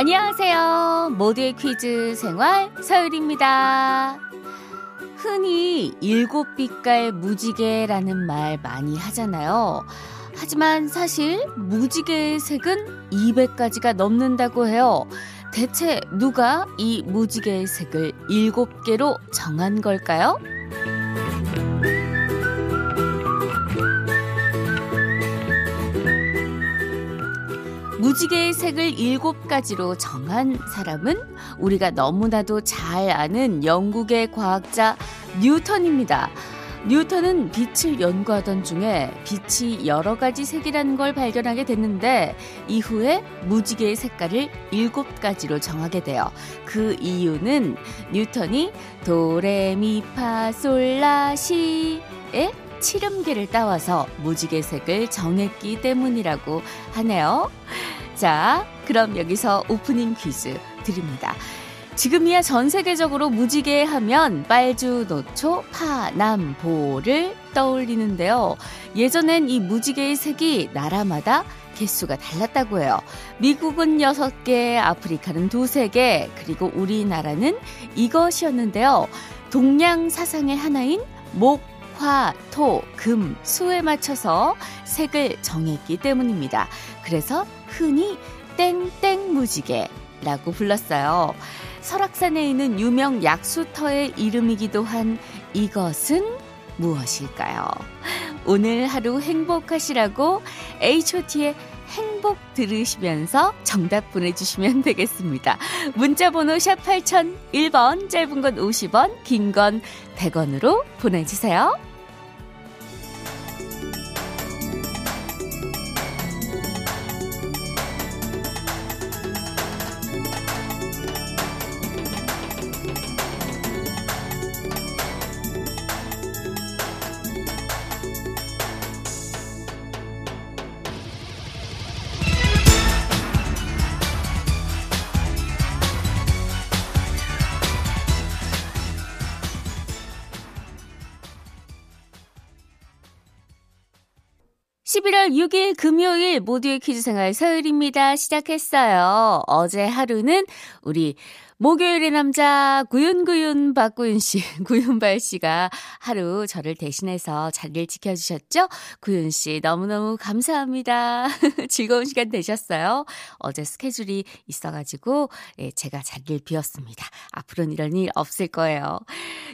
안녕하세요. 모두의 퀴즈 생활 서율입니다. 흔히 일곱 빛깔 무지개라는 말 많이 하잖아요. 하지만 사실 무지개의 색은 200가지가 넘는다고 해요. 대체 누가 이 무지개의 색을 7개로 정한 걸까요? 무지개의 색을 일곱 가지로 정한 사람은 우리가 너무나도 잘 아는 영국의 과학자 뉴턴입니다. 뉴턴은 빛을 연구하던 중에 빛이 여러 가지 색이라는 걸 발견하게 됐는데 이후에 무지개의 색깔을 일곱 가지로 정하게 돼요. 그 이유는 뉴턴이 도레미파솔라시의 칠음계를 따와서 무지개 색을 정했기 때문이라고 하네요. 자, 그럼 여기서 오프닝 퀴즈 드립니다. 지금이야 전 세계적으로 무지개 하면 빨주, 노초, 파, 남, 보를 떠올리는데요. 예전엔 이 무지개의 색이 나라마다 개수가 달랐다고 해요. 미국은 6개, 아프리카는 2, 3개, 그리고 우리나라는 이것이었는데요. 동양 사상의 하나인 목, 화, 토, 금, 수에 맞춰서 색을 정했기 때문입니다. 그래서 흔히 땡땡 무지개라고 불렀어요. 설악산에 있는 유명 약수터의 이름이기도 한 이것은 무엇일까요? 오늘 하루 행복하시라고 H.O.T의 행복 들으시면서 정답 보내주시면 되겠습니다. 문자번호 샵 8001번, 짧은 건 50원, 긴 건 100원으로 보내주세요. 11월 6일 금요일 모두의 퀴즈 생활 서율입니다. 시작했어요. 어제 하루는 우리 목요일의 남자 구윤구윤 박구윤 씨, 구윤발 씨가 하루 저를 대신해서 자리를 지켜주셨죠? 구윤 씨 너무너무 감사합니다. 즐거운 시간 되셨어요? 어제 스케줄이 있어가지고 예, 제가 자리를 비웠습니다. 앞으로는 이런 일 없을 거예요.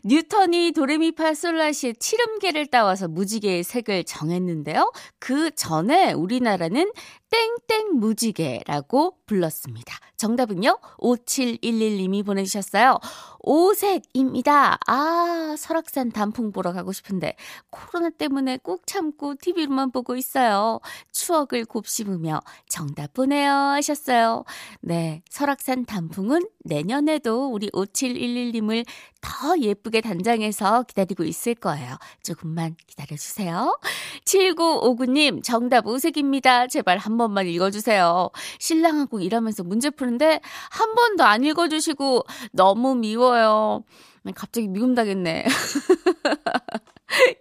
뉴턴이 도레미파솔라시의 칠음계를 따와서 무지개의 색을 정했는데요. 그 전에 우리나라는 땡땡 무지개라고 불렀습니다. 정답은요? 5711님이 보내주셨어요. 오색입니다. 아, 설악산 단풍 보러 가고 싶은데 코로나 때문에 꾹 참고 TV로만 보고 있어요. 추억을 곱씹으며 정답 보내요 하셨어요. 네, 설악산 단풍은 내년에도 우리 5711님을 더 예쁘게 단장해서 기다리고 있을 거예요. 조금만 기다려주세요. 7959님, 정답 오색입니다. 제발 한 번만 읽어주세요. 신랑하고 일하면서 문제 푸는데 한 번도 안 읽어주시고 너무 미워요. 갑자기 미움 당했네.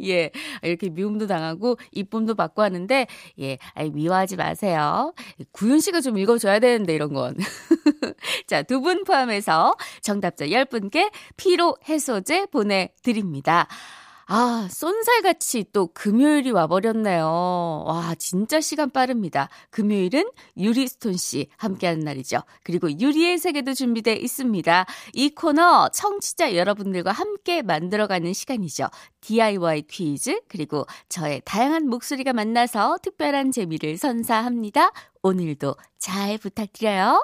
예, 이렇게 미움도 당하고 이쁨도 받고 하는데 예, 아이 미워하지 마세요. 구윤 씨가 좀 읽어줘야 되는데 이런 건. 자, 두 분 포함해서 정답자 10분께 피로 해소제 보내드립니다. 아, 쏜살같이 또 금요일이 와버렸네요. 와, 진짜 시간 빠릅니다. 금요일은 유리스톤 씨 함께하는 날이죠. 그리고 유리의 세계도 준비되어 있습니다. 이 코너 청취자 여러분들과 함께 만들어가는 시간이죠. DIY 퀴즈, 그리고 저의 다양한 목소리가 만나서 특별한 재미를 선사합니다. 오늘도 잘 부탁드려요.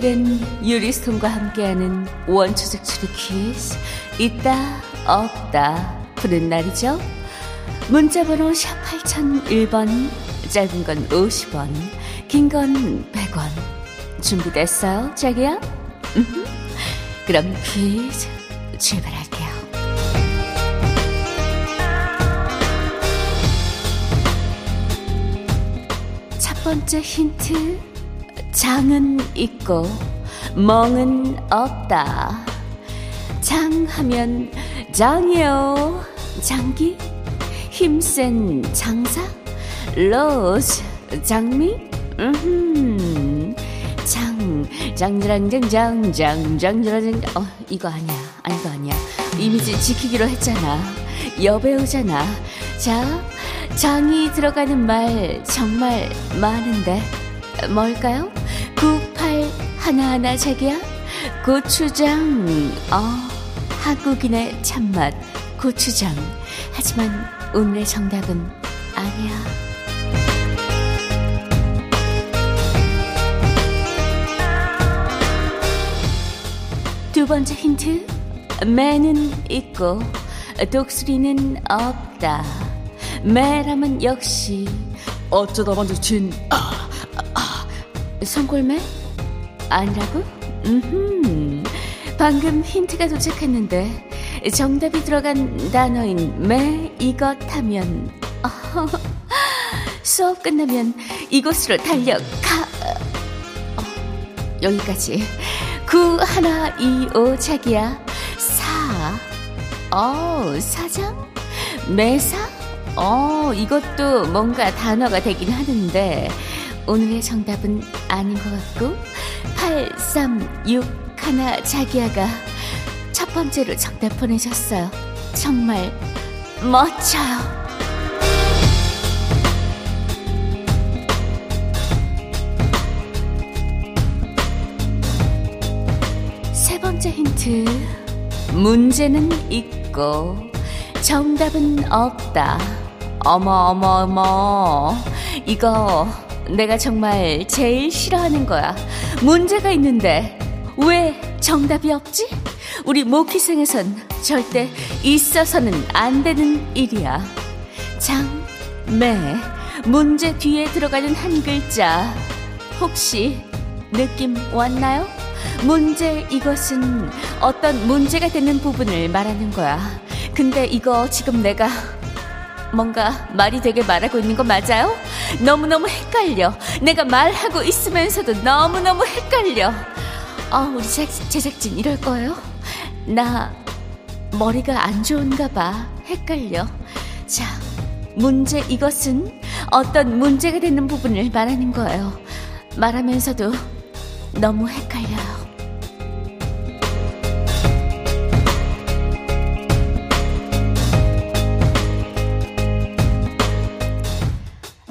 금요일엔 유리스톤과 함께하는 원초적 추리 퀴즈 있다 없다 푸는 날이죠. 문자번호 샵 8001번 짧은 건 50원 긴 건 100원 준비됐어요 자기야? 그럼 퀴즈 출발할게요. 첫 번째 힌트 장은 있고 멍은 없다. 장하면 장이요. 장기, 힘센 장사, 로즈, 장미, 음, 장, 장장장장, 장장장장, 어, 이거 아니야, 아, 이거 아니야. 이미지 지키기로 했잖아. 여배우잖아. 자, 장이 들어가는 말 정말 많은데, 뭘까요? 98 하나하나 자기야. 고추장 어 한국인의 참맛 고추장. 하지만 오늘의 정답은 아니야. 두 번째 힌트 매는 있고 독수리는 없다. 매라면 역시 어쩌다 먼저 진 아, 아, 성골매? 아니라고? 음흠. 방금 힌트가 도착했는데 정답이 들어간 단어인 매 이것 하면 어, 수업 끝나면 이곳으로 달려가. 어, 여기까지. 9 하나 2 5 자기야. 사. 어, 사장? 매사? 어, 이것도 뭔가 단어가 되긴 하는데 오늘의 정답은 아닌 것 같고 836 하나 자기야가 첫 번째로 정답 보내셨어요. 정말 멋져요. 세 번째 힌트. 문제는 있고 정답은 없다. 어머 어머 어머. 이거 내가 정말 제일 싫어하는 거야. 문제가 있는데 왜 정답이 없지? 우리 모키생에선 절대 있어서는 안 되는 일이야. 장, 매, 문제 뒤에 들어가는 한 글자. 혹시 느낌 왔나요? 문제 이것은 어떤 문제가 되는 부분을 말하는 거야. 근데 이거 지금 내가 뭔가 말이 되게 말하고 있는 거 맞아요? 너무너무 헷갈려. 내가 말하고 있으면서도 너무너무 헷갈려. 아, 우리 제작진 이럴 거예요? 나 머리가 안 좋은가 봐. 헷갈려. 자, 문제 이것은 어떤 문제가 되는 부분을 말하는 거예요. 말하면서도 너무 헷갈려요.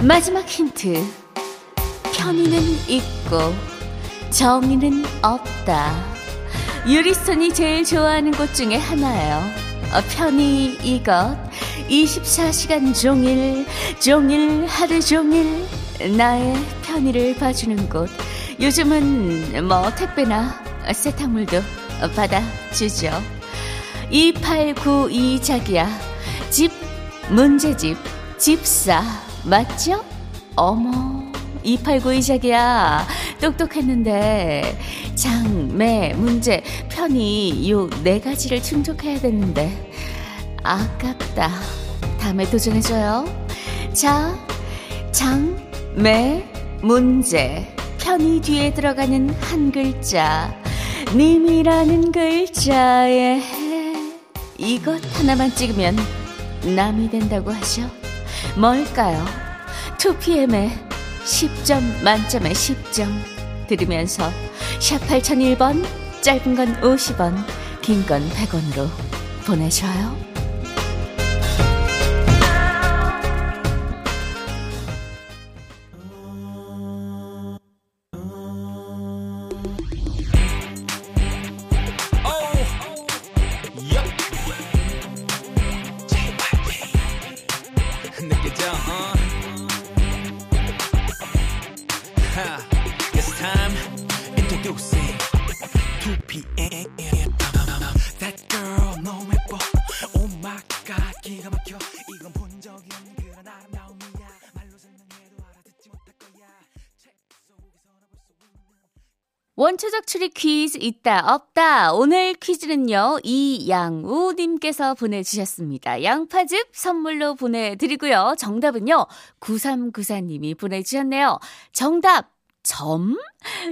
마지막 힌트. 편의는 있고 정의는 없다. 유리손이 제일 좋아하는 곳 중에 하나예요. 어, 편의 이것 24시간 종일 종일 하루 종일 나의 편의를 봐주는 곳 요즘은 뭐 택배나 세탁물도 받아주죠 2892 자기야 집 문제집 집사 맞죠? 어머 2892 자기야 똑똑했는데 장, 매, 문제, 편의 요 네 가지를 충족해야 되는데 아깝다. 다음에 도전해줘요. 자, 장, 매, 문제, 편의 뒤에 들어가는 한 글자 님이라는 글자에 이것 하나만 찍으면 남이 된다고 하죠. 뭘까요? 2PM의 10점 만점에 10점 들으면서 샵 8001번 짧은 건 50원 긴 건 100원으로 보내셔요. 원초적 추리 퀴즈 있다 없다. 오늘 퀴즈는요. 이양우 님께서 보내주셨습니다. 양파즙 선물로 보내드리고요. 정답은요. 9394 님이 보내주셨네요. 정답 점?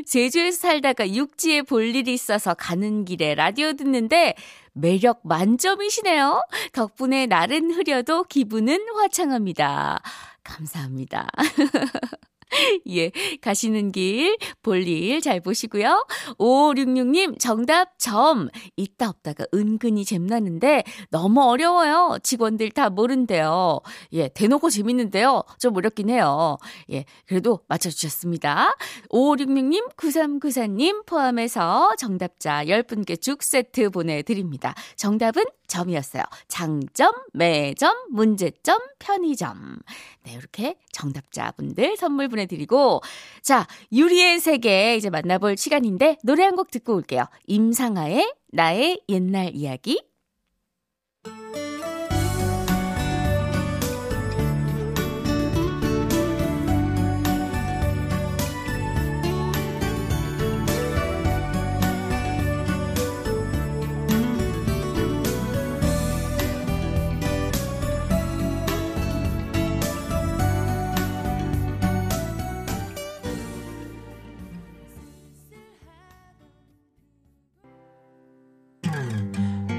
제주에서 살다가 육지에 볼 일이 있어서 가는 길에 라디오 듣는데 매력 만점이시네요. 덕분에 날은 흐려도 기분은 화창합니다. 감사합니다. 예, 가시는 길, 볼일 잘 보시고요. 5566님, 정답 점. 있다 없다가 은근히 잼나는데 너무 어려워요. 직원들 다 모른대요. 예, 대놓고 재밌는데요. 좀 어렵긴 해요. 예, 그래도 맞춰주셨습니다. 5566님, 9394님 포함해서 정답자 10분께 죽 세트 보내드립니다. 정답은 점이었어요. 장점, 매점, 문제점, 편의점. 네, 이렇게 정답자분들 선물 보내드 리고, 자, 유리의 세계 이제 만나볼 시간인데, 노래 한 곡 듣고 올게요. 임상아의 나의 옛날 이야기.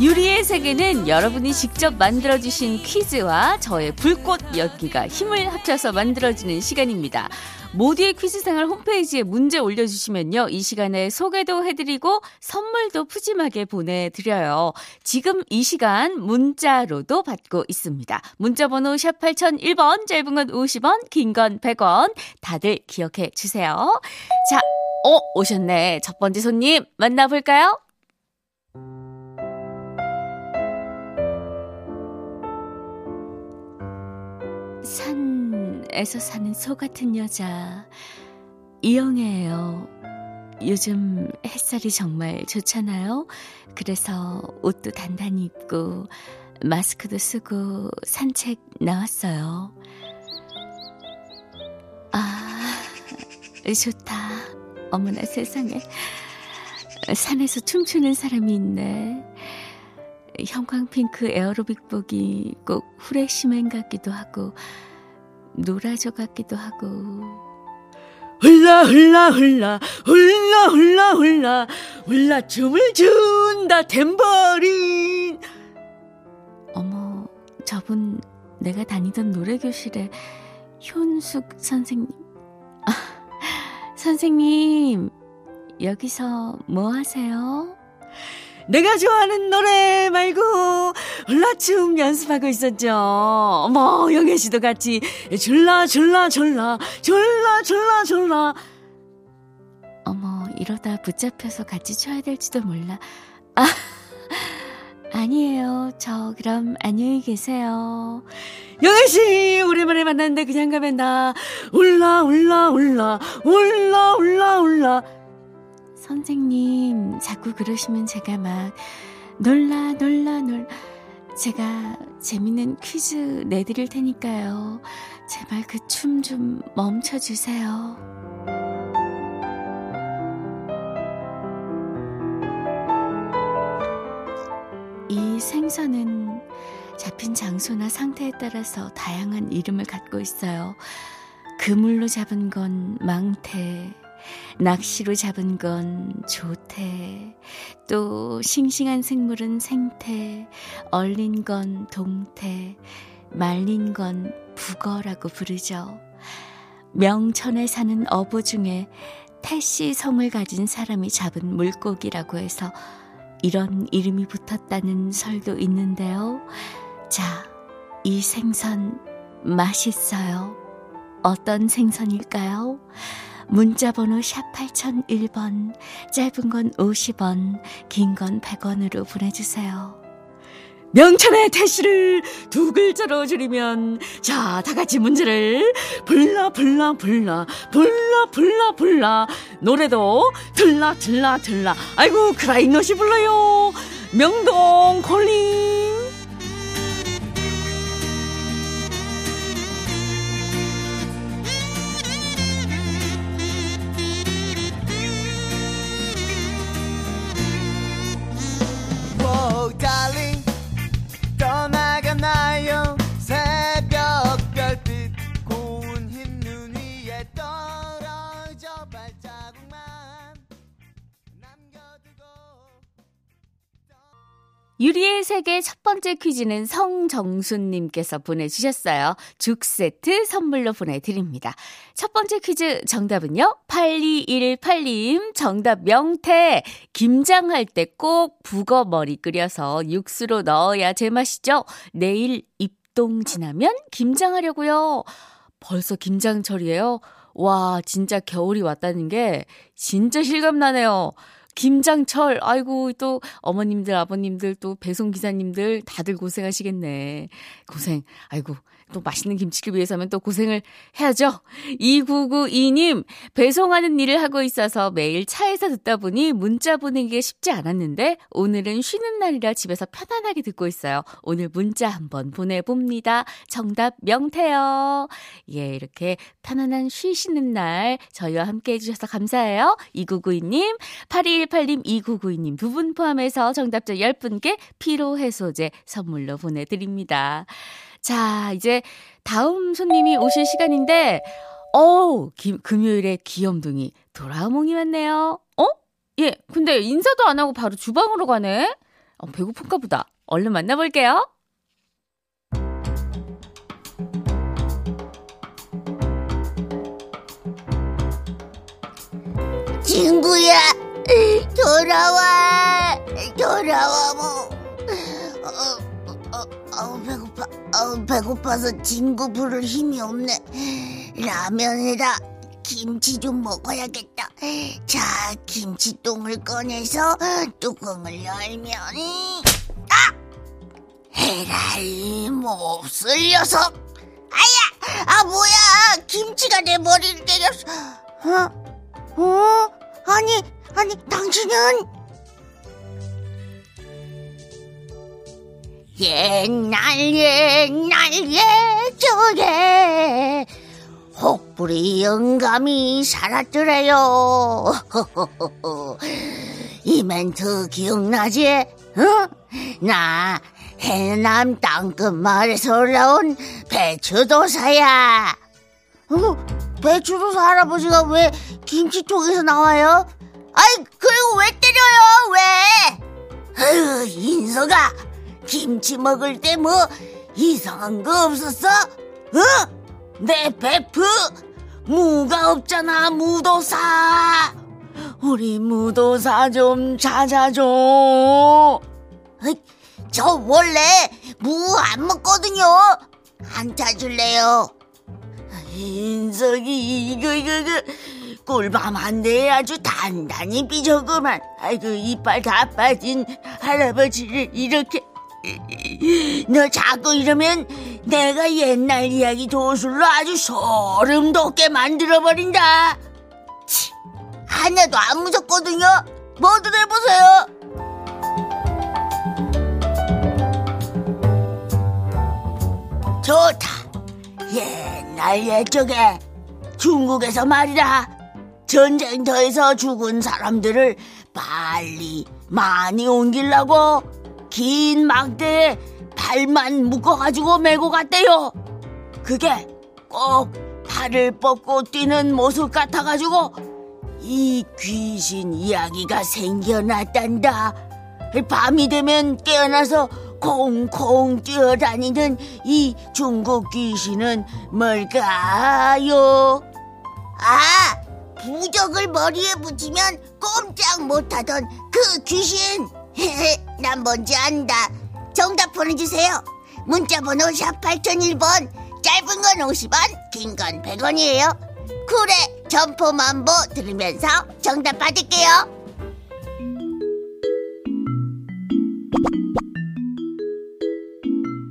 유리의 세계는 여러분이 직접 만들어주신 퀴즈와 저의 불꽃 열기가 힘을 합쳐서 만들어지는 시간입니다. 모두의 퀴즈 생활 홈페이지에 문제 올려주시면요. 이 시간에 소개도 해드리고 선물도 푸짐하게 보내드려요. 지금 이 시간 문자로도 받고 있습니다. 문자번호 샵 8001번, 짧은 건 50원, 긴 건 100원. 다들 기억해 주세요. 자, 어, 오셨네. 첫 번째 손님 만나볼까요? 산에서 사는 소 같은 여자 이영애예요. 요즘 햇살이 정말 좋잖아요. 그래서 옷도 단단히 입고 마스크도 쓰고 산책 나왔어요. 아, 좋다. 어머나 세상에. 산에서 춤추는 사람이 있네. 형광핑크 에어로빅복이 꼭 후레쉬맨 같기도 하고 노라조 같기도 하고 흘라 흘라 흘라 흘라 흘라 흘라 흘라 춤을 준다 탬버린 어머 저분 내가 다니던 노래교실에 효은숙 선생님 아, 선생님 여기서 뭐 하세요? 내가 좋아하는 노래 말고 흘라춤 연습하고 있었죠. 어머 영애 씨도 같이 졸라 졸라 졸라 졸라 졸라 졸라. 어머 이러다 붙잡혀서 같이 춰야 될지도 몰라. 아 아니에요. 저 그럼 안녕히 계세요. 영애 씨 오랜만에 만났는데 그냥 가면 나 올라 올라 올라 올라 올라 올라 선생님 자꾸 그러시면 제가 막 놀라 놀라 놀 제가 재밌는 퀴즈 내드릴 테니까요. 제발 그 춤 좀 멈춰주세요. 이 생선은 잡힌 장소나 상태에 따라서 다양한 이름을 갖고 있어요. 그물로 잡은 건 망태, 낚시로 잡은 건 조태, 또 싱싱한 생물은 생태, 얼린 건 동태, 말린 건 북어라고 부르죠. 명천에 사는 어부 중에 태씨 성을 가진 사람이 잡은 물고기라고 해서 이런 이름이 붙었다는 설도 있는데요. 자, 이 생선 맛있어요. 어떤 생선일까요? 문자번호 샵 8001번, 짧은 건 50원, 긴 건 100원으로 보내주세요. 명천의 태시를 두 글자로 줄이면 자 다 같이 문제를 불러 불러 불러 불러 불러 불러. 노래도 들라 들라 들라. 아이고 크라잉넛이 불러요. 명동 콜링 세계 첫 번째 퀴즈는 성정순님께서 보내주셨어요. 죽 세트 선물로 보내드립니다. 첫 번째 퀴즈 정답은요? 8218님 정답 명태. 김장할 때 꼭 북어 머리 끓여서 육수로 넣어야 제맛이죠. 내일 입동 지나면 김장하려고요. 벌써 김장철이에요? 와, 진짜 겨울이 왔다는 게 진짜 실감나네요. 김장철, 아이고, 또 어머님들, 아버님들, 또 배송기사님들 다들 고생하시겠네. 고생, 아이고, 또 맛있는 김치를 위해서면 또 고생을 해야죠. 2992님, 배송하는 일을 하고 있어서 매일 차에서 듣다 보니 문자 보내기가 쉽지 않았는데 오늘은 쉬는 날이라 집에서 편안하게 듣고 있어요. 오늘 문자 한번 보내봅니다. 정답 명태요. 예, 이렇게 편안한 쉬시는 날 저희와 함께 해주셔서 감사해요. 2992님, 8218님, 2992님 두 분 포함해서 정답자 10분께 피로해소제 선물로 보내드립니다. 자, 이제 다음 손님이 오실 시간인데, 어우, 기, 금요일에 귀염둥이 도라몽이 왔네요. 어? 예, 근데 인사도 안 하고 바로 주방으로 가네? 어, 배고픈가 보다. 얼른 만나볼게요. 친구야, 돌아와, 배고파, 어, 배고파서 친구 부를 힘이 없네. 라면에다 김치 좀 먹어야겠다. 자, 김치똥을 꺼내서 뚜껑을 열면, 아! 헤라이, 몹쓸 녀석! 아야! 아, 뭐야! 김치가 내 머리를 때렸어. 어? 어? 아니, 아니, 당신은? 옛날, 옛날, 예전에 혹부리 영감이 살았더래요. 이 멘트 기억나지? 어? 나 해남 땅끝 마을에서 올라온 배추도사야. 어? 배추도사 할아버지가 왜 김치통에서 나와요? 아이 그리고 왜 때려요 왜? 아유 인서가 김치 먹을 때 뭐 이상한 거 없었어? 어? 내 베프? 무가 없잖아 무도사. 우리 무도사 좀 찾아줘. 어이, 저 원래 무 안 먹거든요. 안 찾을래요? 인석이 이거 이거 이거. 꿀밤 한 대에 아주 단단히 삐져구만. 아이고 이빨 다 빠진 할아버지를 이렇게 너 자꾸 이러면 내가 옛날 이야기 도술로 아주 소름 돋게 만들어버린다. 치, 하나도 안 무섭거든요. 뭐든 해보세요. 좋다. 옛날 옛적에 중국에서 말이다 전쟁터에서 죽은 사람들을 빨리 많이 옮기려고 긴 막대에 발만 묶어가지고 메고 갔대요. 그게 꼭 팔을 뻗고 뛰는 모습 같아가지고 이 귀신 이야기가 생겨났단다. 밤이 되면 깨어나서 콩콩 뛰어다니는 이 중국 귀신은 뭘까요? 아, 부적을 머리에 붙이면 꼼짝 못하던 그 귀신. 난 뭔지 안다. 정답 보내주세요. 문자번호 샵 8001번, 짧은 건 50원, 긴 건 100원이에요. 쿨의 점포만보 들으면서 정답 받을게요.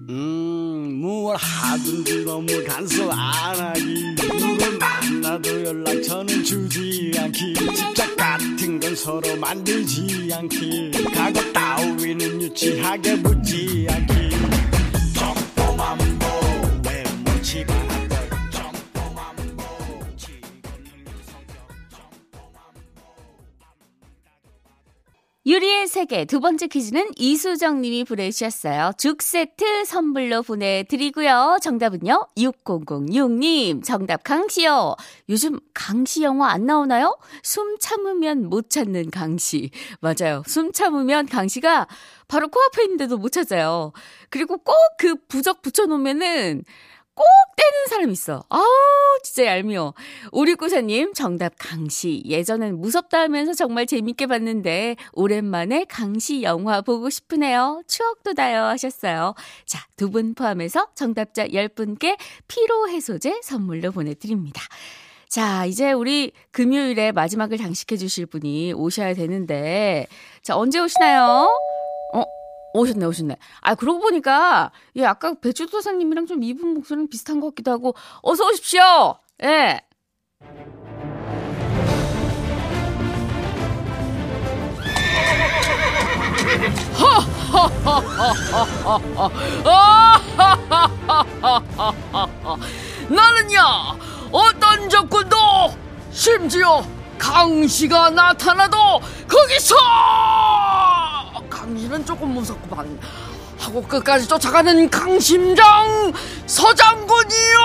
음, 뭘 하든지 너무 간섭 안 하기. 누굴 만나도 연락처는 주지 않기. 서로 만들지 않기. 과거 따위는 유치하게 묻지 않기. 유리의 세계 두 번째 퀴즈는 이수정 님이 보내주셨어요. 죽 세트 선물로 보내드리고요. 정답은요. 6006님. 정답 강시요. 요즘 강시 영화 안 나오나요? 숨 참으면 못 찾는 강시. 맞아요. 숨 참으면 강시가 바로 코앞에 있는데도 못 찾아요. 그리고 꼭 그 부적 붙여놓으면은 꼭 떼는 사람 있어. 아우, 진짜 얄미워. 오리구사님, 정답 강시. 예전엔 무섭다 하면서 정말 재밌게 봤는데, 오랜만에 강시 영화 보고 싶으네요. 추억 돋아요. 하셨어요. 자, 두 분 포함해서 정답자 10분께 피로해소제 선물로 보내드립니다. 자, 이제 우리 금요일에 마지막을 장식해 주실 분이 오셔야 되는데, 자, 언제 오시나요? 어, 오셨네, 오셨네. 아, 그러고 보니까, 예, 아까 배추도사님이랑 좀 이분 목소리는 비슷한 것 같기도 하고, 어서 오십시오! 예. 나는야 어떤 적군도 심지어 강시가 나타나도 거기서 강시는 조금 무섭구만. 하고 끝까지 쫓아가는 강심장 서장군이요!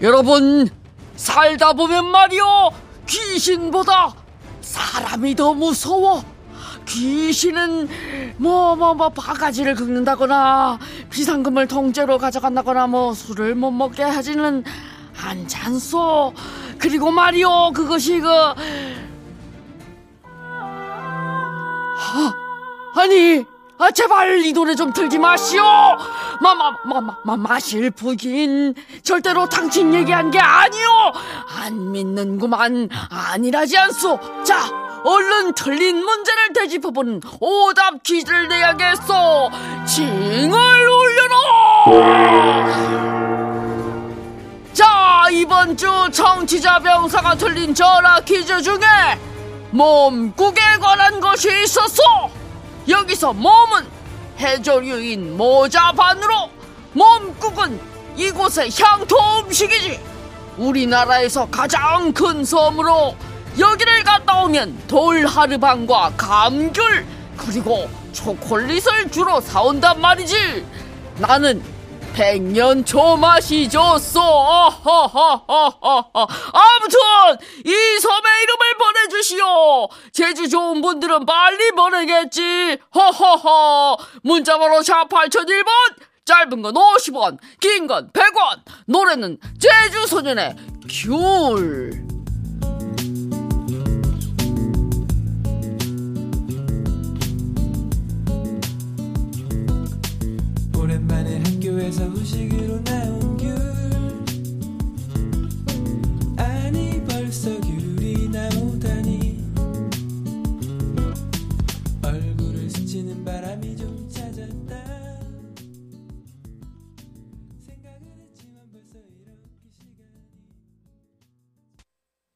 여러분 살다 보면 말이요 귀신보다 사람이 더 무서워. 귀신은 뭐뭐 뭐 바가지를 긁는다거나 비상금을 통째로 가져간다거나 뭐 술을 못 먹게 하지는 않잖소. 그리고 말이요 그것이 그 아니 아 제발 이 노래 좀 틀지 마시오. 마마마마 마실 부인 절대로 당신 얘기한 게 아니오. 안 믿는구만. 아니라지 않소. 자 얼른 틀린 문제를 되짚어보는 오답 퀴즈를 내야겠어 징을 올려라 자 이번 주 청취자 병사가 틀린 전화 퀴즈 중에 몸국에 관한 것이 있었어 여기서 몸은 해조류인 모자반으로 몸국은 이곳의 향토 음식이지. 우리나라에서 가장 큰 섬으로 여기를 갔다 오면 돌하르방과 감귤 그리고 초콜릿을 주로 사온단 말이지. 나는 백년 초 맛이 졌어 아무튼 이 섬의 이름을 보내주시오. 제주 좋은 분들은 빨리 보내겠지. 허허허. 문자번호 샵 8001번. 짧은 건 50원 긴 건 100원. 노래는 제주소년의 귤 오랜만에 학교에서 후식으로 나온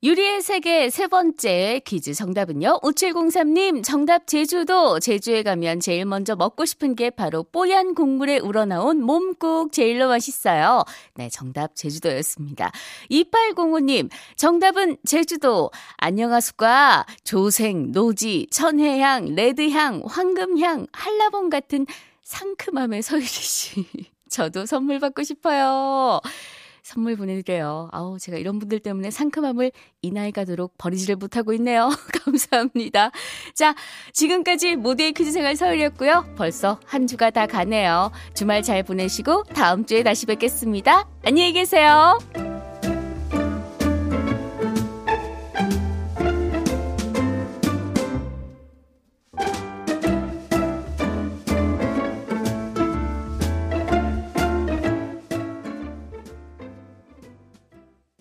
유리의 세계 세 번째 퀴즈 정답은요. 5703님, 정답 제주도. 제주에 가면 제일 먼저 먹고 싶은 게 바로 뽀얀 국물에 우러나온 몸국 제일로 맛있어요. 네, 정답 제주도였습니다. 2805님, 정답은 제주도. 안녕하수과 조생, 노지, 천혜향, 레드향, 황금향, 한라봉 같은 상큼함의 서유리 씨. 저도 선물 받고 싶어요. 선물 보내드려요. 아우, 제가 이런 분들 때문에 상큼함을 이 나이 가도록 버리지를 못하고 있네요. 감사합니다. 자, 지금까지 모두의 퀴즈 생활 서울이었고요. 벌써 한 주가 다 가네요. 주말 잘 보내시고 다음 주에 다시 뵙겠습니다. 안녕히 계세요.